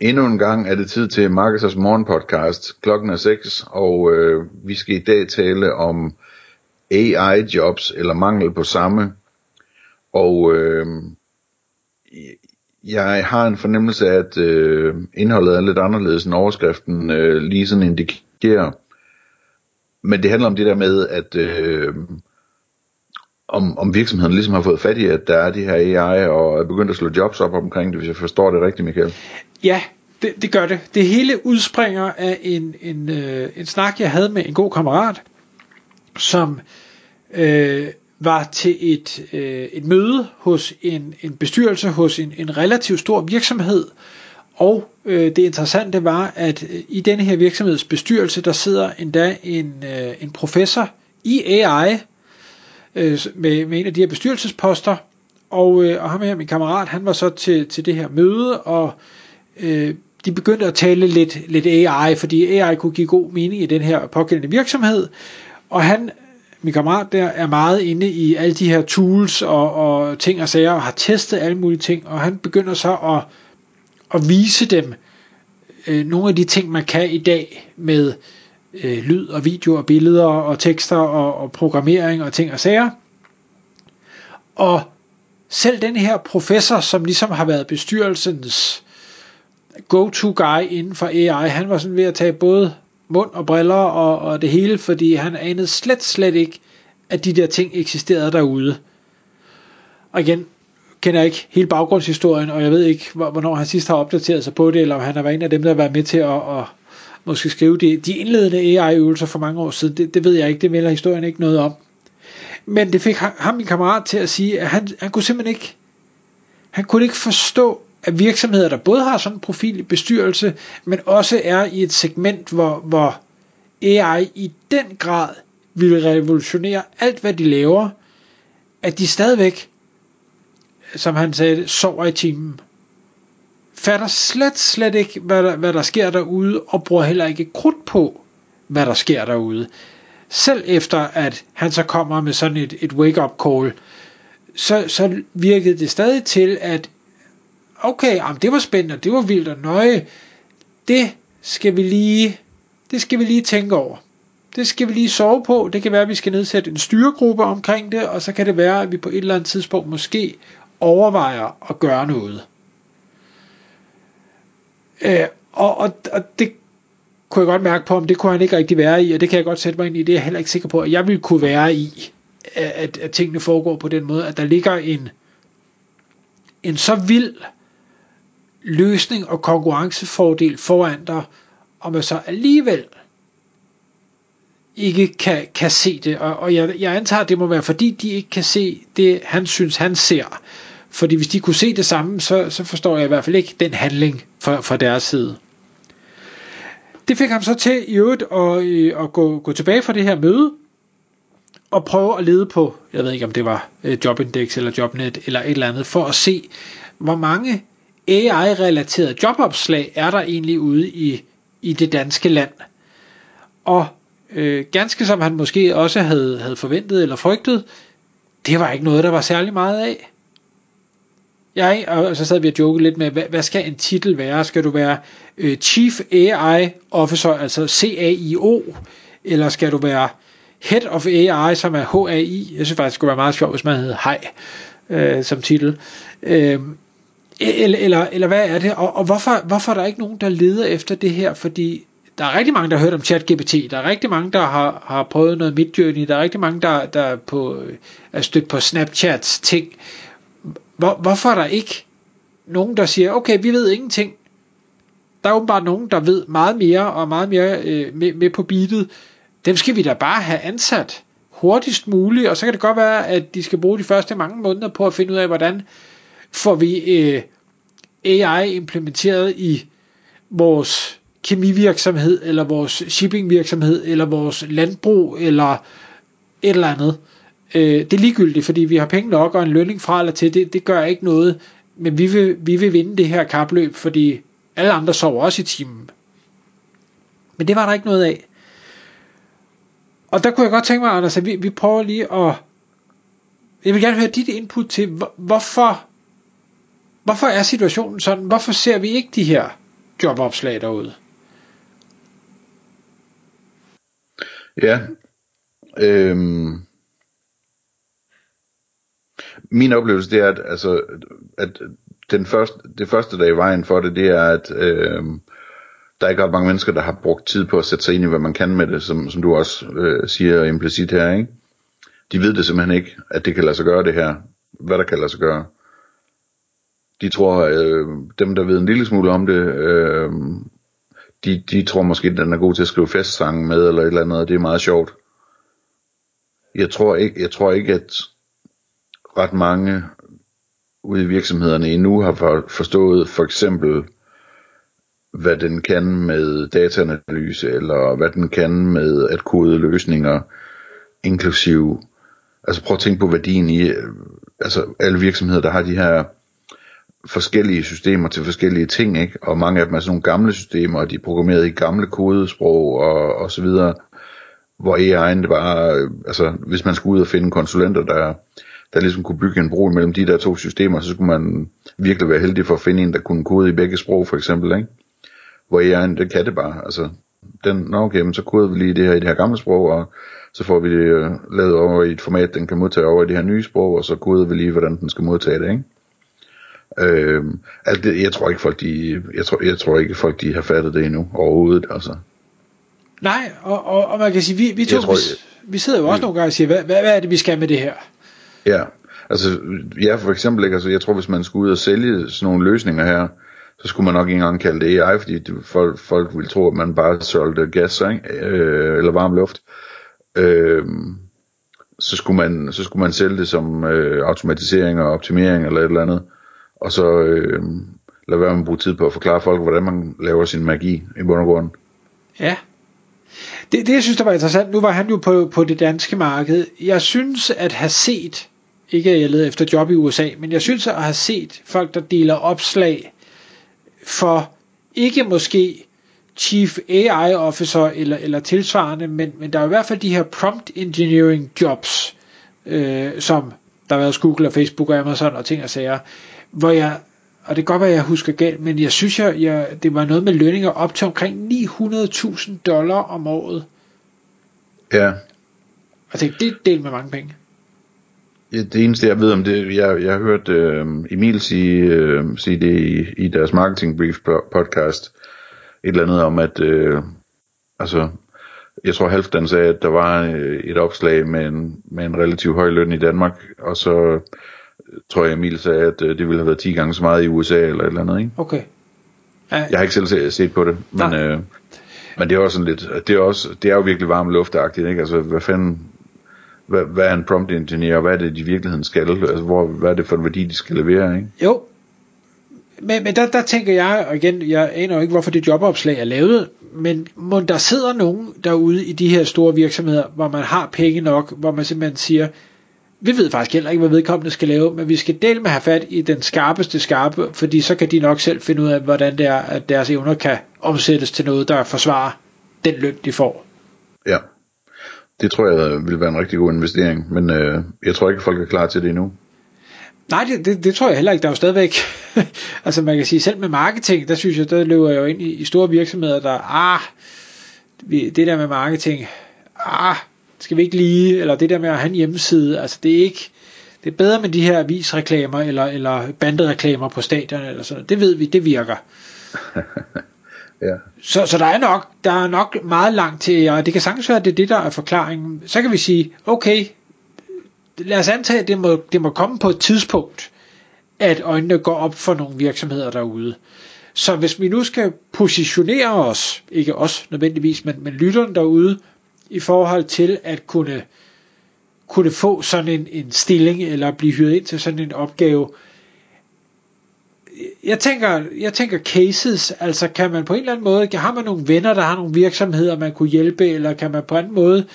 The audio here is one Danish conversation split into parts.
Endnu en gang er det tid til Marketers Morgenpodcast. Klokken er 6, og øh, vi skal i dag tale om AI-jobs, eller mangel på samme. Og øh, jeg har en fornemmelse af, at øh, indholdet er lidt anderledes end overskriften øh, lige sådan indikerer. Men det handler om det der med, at øh, om, om virksomheden ligesom har fået fat i, at der er de her AI, og er begyndt at slå jobs op omkring det, hvis jeg forstår det rigtigt, Michael. Ja, det, det gør det. Det hele udspringer af en, en, øh, en snak, jeg havde med en god kammerat, som øh, var til et, øh, et møde hos en, en bestyrelse hos en, en relativt stor virksomhed, og øh, det interessante var, at øh, i denne her virksomheds bestyrelse, der sidder endda en, øh, en professor i AI, øh, med, med en af de her bestyrelsesposter, og, øh, og ham her, min kammerat, han var så til, til det her møde, og øh, de begyndte at tale lidt, lidt AI, fordi AI kunne give god mening i den her pågældende virksomhed, og han, min kammerat der, er meget inde i alle de her tools og, og ting og sager, og har testet alle mulige ting, og han begynder så at, at vise dem øh, nogle af de ting, man kan i dag med øh, lyd og video og billeder og tekster og, og programmering og ting og sager. Og selv den her professor, som ligesom har været bestyrelsens go-to-guy inden for AI, han var sådan ved at tage både mund og briller og, og det hele, fordi han anede slet, slet ikke, at de der ting eksisterede derude. Og igen, kender jeg ikke hele baggrundshistorien, og jeg ved ikke, hvornår han sidst har opdateret sig på det, eller om han har været en af dem, der har været med til at, at måske skrive de, de indledende AI-øvelser for mange år siden. Det, det ved jeg ikke, det melder historien ikke noget om. Men det fik ham, min kammerat, til at sige, at han, han kunne simpelthen ikke, han kunne ikke forstå, af virksomheder, der både har sådan en profil i bestyrelse, men også er i et segment, hvor, hvor AI i den grad vil revolutionere alt, hvad de laver, at de stadigvæk, som han sagde, sover i timen. Fatter slet, slet ikke, hvad der, hvad der sker derude, og bruger heller ikke krudt på, hvad der sker derude. Selv efter, at han så kommer med sådan et, et wake-up call, så, så virkede det stadig til, at okay, ah, jamen, det var spændende, det var vildt og nøje, det skal vi lige, det skal vi lige tænke over. Det skal vi lige sove på. Det kan være, at vi skal nedsætte en styregruppe omkring det, og så kan det være, at vi på et eller andet tidspunkt måske overvejer at gøre noget. Øh, og, og, og det kunne jeg godt mærke på, om det kunne han ikke rigtig være i, og det kan jeg godt sætte mig ind i. Det er jeg heller ikke sikker på, at jeg ville kunne være i, at, at tingene foregår på den måde, at der ligger en, en så vild løsning og konkurrencefordel foran dig, og man så alligevel ikke kan, kan se det. Og, og jeg, jeg antager, at det må være, fordi de ikke kan se det, han synes, han ser. Fordi hvis de kunne se det samme, så, så forstår jeg i hvert fald ikke den handling fra, fra deres side. Det fik ham så til i øvrigt at, øh, at gå, gå tilbage fra det her møde, og prøve at lede på, jeg ved ikke om det var øh, Jobindex eller Jobnet eller et eller andet, for at se, hvor mange AI-relaterede jobopslag er der egentlig ude i, i det danske land. Og øh, ganske som han måske også havde, havde forventet eller frygtet, det var ikke noget, der var særlig meget af. Jeg, og så sad vi og jokede lidt med, hvad, hvad skal en titel være? Skal du være øh, Chief AI Officer, altså CAIO, eller skal du være Head of AI, som er HAI? Jeg synes faktisk, det skulle være meget sjovt, hvis man hed HAI øh, som titel. Øh, eller, eller, eller hvad er det? Og, og hvorfor, hvorfor er der ikke nogen, der leder efter det her? Fordi der er rigtig mange, der har hørt om ChatGPT. Der er rigtig mange, der har, har prøvet noget Midjourney. Der er rigtig mange, der, der er, på, er stødt på Snapchats ting. Hvor, hvorfor er der ikke nogen, der siger, okay, vi ved ingenting. Der er åbenbart nogen, der ved meget mere og meget mere øh, med, med på beatet. Dem skal vi da bare have ansat hurtigst muligt, og så kan det godt være, at de skal bruge de første mange måneder på at finde ud af, hvordan får vi øh, AI implementeret i vores kemivirksomhed, eller vores shippingvirksomhed, eller vores landbrug, eller et eller andet. Øh, det er ligegyldigt, fordi vi har penge nok og en lønning fra eller til, det, det gør ikke noget, men vi vil, vi vil vinde det her kapløb, fordi alle andre sover også i timen. Men det var der ikke noget af. Og der kunne jeg godt tænke mig, Anders, at vi, vi prøver lige at... Jeg vil gerne høre dit input til, hvorfor, hvorfor er situationen sådan? Hvorfor ser vi ikke de her jobopslag derude? Ja. Øhm, min oplevelse det er, at, altså, at den første, det første, der er i vejen for det, det er, at øhm, der er ikke ret mange mennesker, der har brugt tid på at sætte sig ind i, hvad man kan med det, som, som du også øh, siger implicit her, ikke? De ved det simpelthen ikke, at det kan lade sig gøre det her. Hvad der kan lade sig gøre. De tror, øh, dem der ved en lille smule om det, øh, de, de tror måske, at den er god til at skrive festsange med, eller et eller andet, og det er meget sjovt. Jeg tror ikke, jeg tror ikke at ret mange ude i virksomhederne endnu har forstået for eksempel, hvad den kan med dataanalyse, eller hvad den kan med at kode løsninger, inklusiv, altså prøv at tænke på værdien i, øh, altså alle virksomheder, der har de her forskellige systemer til forskellige ting, ikke? og mange af dem er sådan nogle gamle systemer, og de er programmeret i gamle kodesprog og, og så videre, hvor AI'en det bare, øh, altså hvis man skulle ud og finde konsulenter, der, der ligesom kunne bygge en bro mellem de der to systemer, så skulle man virkelig være heldig for at finde en, der kunne kode i begge sprog for eksempel, ikke? Hvor AI'en, det kan det bare, altså den, nå okay, men så koder vi lige det her i det her gamle sprog, og så får vi det øh, lavet over i et format, den kan modtage over i det her nye sprog, og så koder vi lige, hvordan den skal modtage det, ikke? Øh, altså det, jeg tror ikke folk de, jeg tror, jeg tror ikke folk de har fattet det endnu overhovedet, altså. Nej, og, og, og man kan sige, vi, vi, to, tror, vi, vi sidder jo også mm. nogle gange og siger, hvad, hvad, hvad er det vi skal med det her? Ja, altså ja for eksempel ikke, altså jeg tror hvis man skulle ud og sælge sådan nogle løsninger her, så skulle man nok ikke engang kalde det AI, fordi det, folk, folk ville tro, at man bare solgte gas, ikke? Øh, eller varm luft. Øh, så skulle man så skulle man sælge det som øh, automatisering og optimering eller et eller andet og så øh, lade være med at bruge tid på at forklare folk, hvordan man laver sin magi i bund og grund. Ja. Det, det jeg synes, der var interessant, nu var han jo på, på det danske marked. Jeg synes at have set, ikke at jeg leder efter job i USA, men jeg synes at have set folk, der deler opslag for ikke måske Chief AI Officer eller, eller tilsvarende, men, men der er i hvert fald de her prompt engineering jobs, øh, som der har været Google og Facebook og Amazon og ting og sager, hvor jeg, og det kan godt være, jeg husker galt, men jeg synes, jeg, jeg, det var noget med lønninger op til omkring 900.000 dollar om året. Ja. Og det, det er del med mange penge. Ja, det eneste jeg ved om det, jeg, jeg har hørt øh, Emil sige, øh, sige det i, i deres marketing brief podcast, et eller andet om, at øh, altså, jeg tror Halvdan sagde, at der var øh, et opslag med en, med en relativt høj løn i Danmark, og så tror jeg Emil sagde, at øh, det ville have været 10 gange så meget i USA eller et eller andet, ikke? Okay. Ja. Jeg har ikke selv set på det, men, øh, men det er også sådan lidt, det er, også, det er jo virkelig varmt luftagtigt, ikke? Altså, hvad fanden, hvad, hvad er en prompt engineer, og hvad er det, de i virkeligheden skal? Altså, hvor, hvad er det for en værdi, de skal levere, ikke? Jo, men, men der, der tænker jeg, og igen, jeg aner jo ikke, hvorfor det jobopslag er lavet, men må der sidder nogen derude i de her store virksomheder, hvor man har penge nok, hvor man simpelthen siger, vi ved faktisk heller ikke, hvad vedkommende skal lave, men vi skal dele med at have fat i den skarpeste skarpe, fordi så kan de nok selv finde ud af, hvordan det er, at deres evner kan omsættes til noget, der forsvarer den løn, de får. Ja, det tror jeg vil være en rigtig god investering, men øh, jeg tror ikke, folk er klar til det endnu. Nej, det, det, det tror jeg heller ikke. Der er jo stadigvæk, altså man kan sige, selv med marketing, der synes jeg, der løber jeg jo ind i, i store virksomheder, der, ah, det der med marketing, ah, skal vi ikke lige, eller det der med at have en hjemmeside, altså det er ikke, det er bedre med de her avisreklamer, eller, eller bandereklamer på stadion, eller sådan det ved vi, det virker. ja. Så, så der er nok, der er nok meget langt til, og det kan sagtens være, at det er det, der er forklaringen. Så kan vi sige, okay, lad os antage, at det må, det må komme på et tidspunkt, at øjnene går op for nogle virksomheder derude. Så hvis vi nu skal positionere os, ikke os nødvendigvis, men, men lytteren derude, i forhold til at kunne, kunne få sådan en, en stilling, eller blive hyret ind til sådan en opgave, jeg tænker, jeg tænker cases, altså kan man på en eller anden måde, har man nogle venner, der har nogle virksomheder, man kunne hjælpe, eller kan man på en anden måde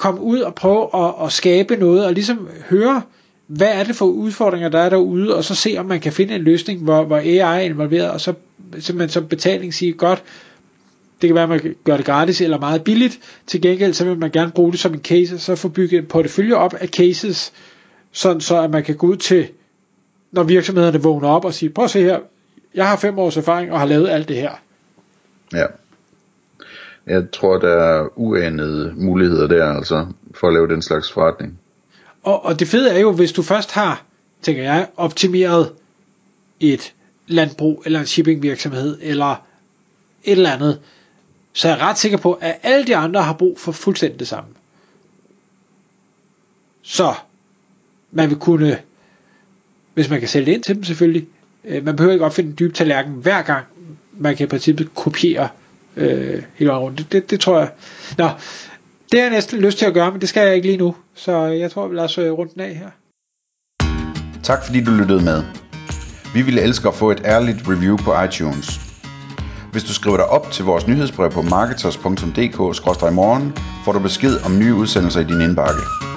komme ud og prøve at, at skabe noget, og ligesom høre, hvad er det for udfordringer, der er derude, og så se, om man kan finde en løsning, hvor, hvor AI er involveret, og så simpelthen som betaling sige, godt, det kan være, at man gør det gratis eller meget billigt. Til gengæld, så vil man gerne bruge det som en case, og så få bygget en portefølje op af cases, sådan så at man kan gå ud til, når virksomhederne vågner op og sige, prøv at se her, jeg har fem års erfaring og har lavet alt det her. Ja. Jeg tror, der er uanede muligheder der, altså, for at lave den slags forretning. Og, og det fede er jo, hvis du først har, tænker jeg, optimeret et landbrug, eller en shippingvirksomhed, eller et eller andet, så er jeg ret sikker på, at alle de andre har brug for fuldstændig det samme. Så man vil kunne, hvis man kan sælge det ind til dem selvfølgelig, øh, man behøver ikke opfinde en dyb tallerken hver gang, man kan i princippet kopiere øh, hele vejen rundt. Det, det, det tror jeg. Nå, det har jeg næsten lyst til at gøre, men det skal jeg ikke lige nu. Så jeg tror, vi lader os øh, rundt den af her. Tak fordi du lyttede med. Vi ville elske at få et ærligt review på iTunes. Hvis du skriver dig op til vores nyhedsbrev på marketers.dk-morgen, får du besked om nye udsendelser i din indbakke.